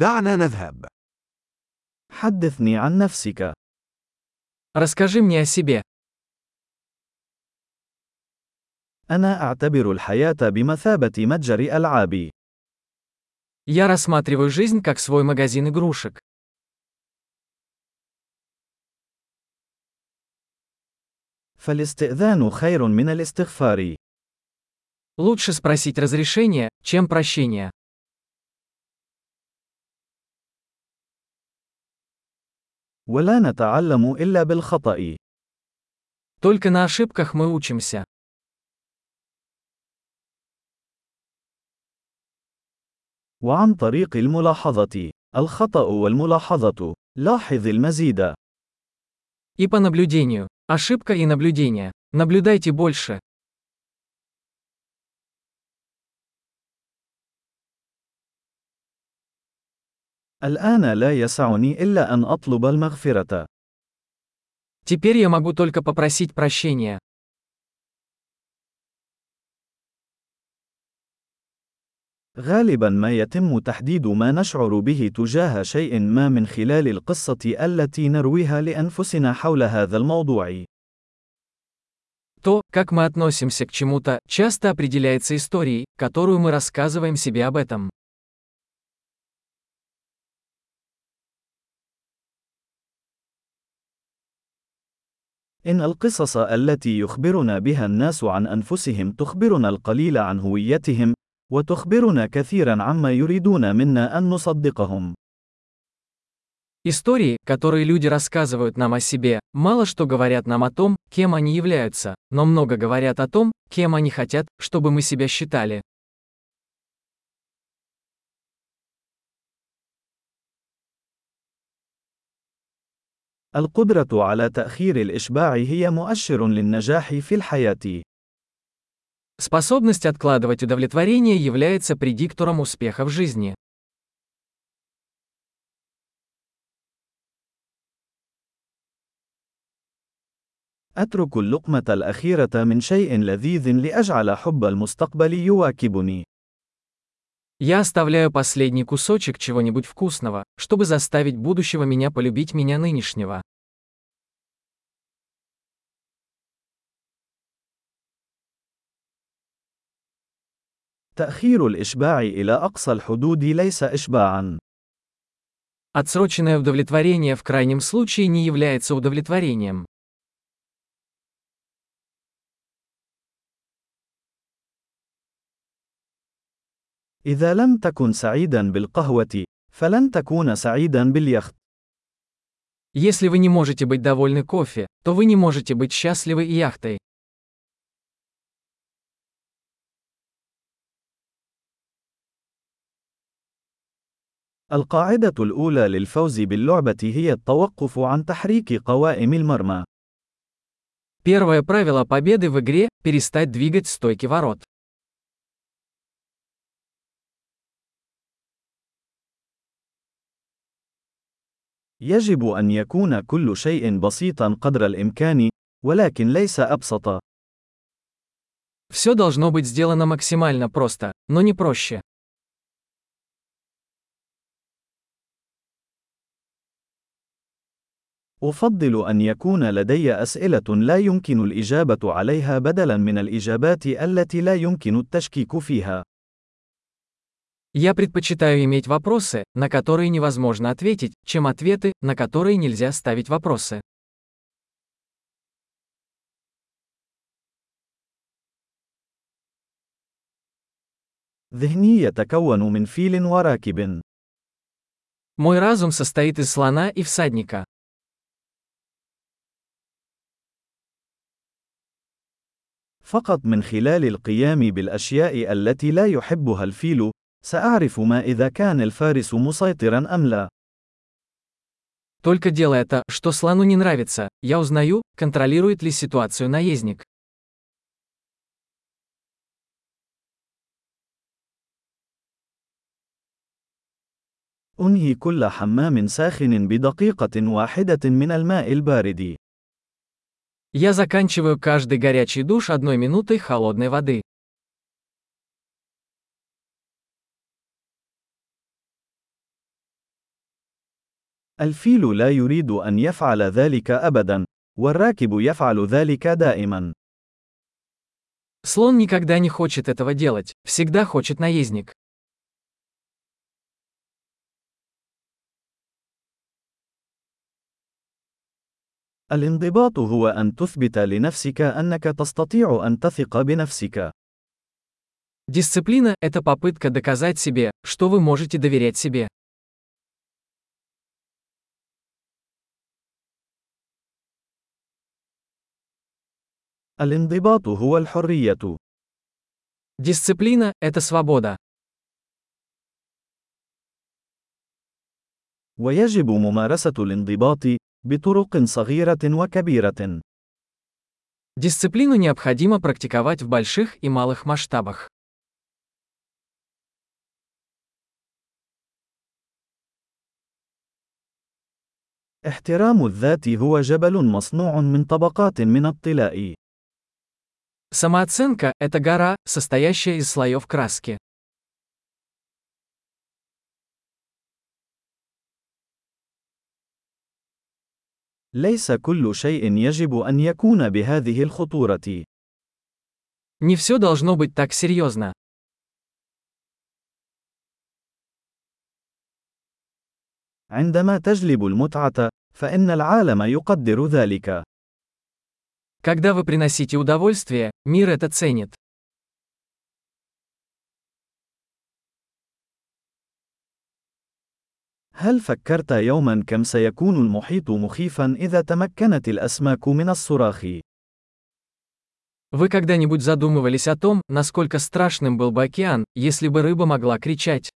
دعنا نذهب. حدثني عن نفسك. Расскажи мне о себе. أنا أعتبر الحياة بمثابة متجر ألعاب. Я рассматриваю жизнь как свой магазин игрушек. فالاستئذان خير من الاستغفار. Лучше спросить разрешение, чем прощение. ولا نتعلم إلا بالخطأ. Только на ошибках мы учимся. وعن طريق الملاحظة. الخطأ والملاحظة. لاحظ المزيد. И по наблюдению. Ошибка и наблюдение. Наблюдайте больше. الآن لا يسعني إلا أن أطلب المغفرة. Теперь я могу только попросить прощения. غالبا ما يتم تحديد ما نشعر به تجاه شيء ما من خلال القصة التي نرويها لأنفسنا حول هذا الموضوع. То, как мы относимся к чему-то, часто определяется историей, которую мы рассказываем себе об этом. إن القصص التي يخبرنا بها الناس عن أنفسهم تخبرنا القليل عن هويتهم، وتخبرنا كثيرا عما يريدون منا أن نصدقهم. Истории, которые люди рассказывают нам о себе, мало что говорят нам о том, кем они являются, но много говорят о том, кем они хотят, чтобы мы себя считали. القدرة على تأخير الإشباع هي مؤشر للنجاح في الحياة. Способность откладывать удовлетворение является предиктором успеха в жизни. أترك اللقمة الأخيرة من شيء لذيذ لأجعل حب المستقبل يواكبني. Я оставляю последний кусочек чего-нибудь вкусного, чтобы заставить будущего меня полюбить меня нынешнего. تأخير الإشباع إلى أقصى الحدود ليس إشباعًا. Отсроченное удовлетворение в крайнем случае не является удовлетворением. إذا لم تكن سعيدا بالقهوة، فلن تكون سعيدا باليخت. Если вы не можете быть довольны кофе, то вы не можете быть счастливы и яхтой. القاعدة الأولى للفوز باللعبة هي التوقف عن تحريك قوائم المرمى. Первое правило победы в игре – перестать двигать стойки ворот. يجب أن يكون كل شيء بسيطا قدر الإمكان، ولكن ليس أبسط. Все должно быть сделано максимально просто, но не проще. أفضل أن يكون لدي أسئلة لا يمكن الإجابة عليها بدلاً من الإجابات التي لا يمكن التشكيك فيها. Я предпочитаю иметь вопросы, на которые невозможно ответить, чем ответы, на которые нельзя ставить вопросы. ذهني يتكون من فيل وراكب. Мой разум состоит из слона и всадника. فقط من خلال القيام بالأشياء التي لا يحبها الفيل، سأعرف ما إذا كان الفارس مسيطرا أم لا. Только делая то, что слону не нравится, я узнаю, контролирует ли ситуацию наездник. أنهي كل حمام ساخن بدقيقة واحدة من الماء البارد. Я заканчиваю каждый горячий душ одной минутой холодной воды. الفيل لا يريد أن يفعل ذلك أبدا، والراكب يفعل ذلك دائما. Слон никогда не хочет этого делать, всегда хочет наездник. الانضباط هو أن تثبت لنفسك أنك تستطيع أن تثق بنفسك. Дисциплина – это попытка доказать себе, что вы можете доверять себе. الانضباط هو الحرية. Дисциплина – это свобода. ويجب ممارسة الانضباط بطرق صغيرة وكبيرة. Дисциплину необходимо практиковать в больших и малых масштабах. احترام الذات هو جبل مصنوع من طبقات من الطلاء. Самооценка – это гора, состоящая из слоев краски. ليس كل شيء يجب أن يكون بهذه الخطورة. Не все должно быть так серьезно. عندما تجلب المتعة، فإن العالم يقدر ذلك. Когда вы приносите удовольствие, мир это ценит. هل فكرت يوما كم سيكون المحيط مخيفا إذا تمكنت الأسماك من الصراخ؟ Вы когда-нибудь задумывались о том, насколько страшным был бы океан, если бы рыба могла кричать?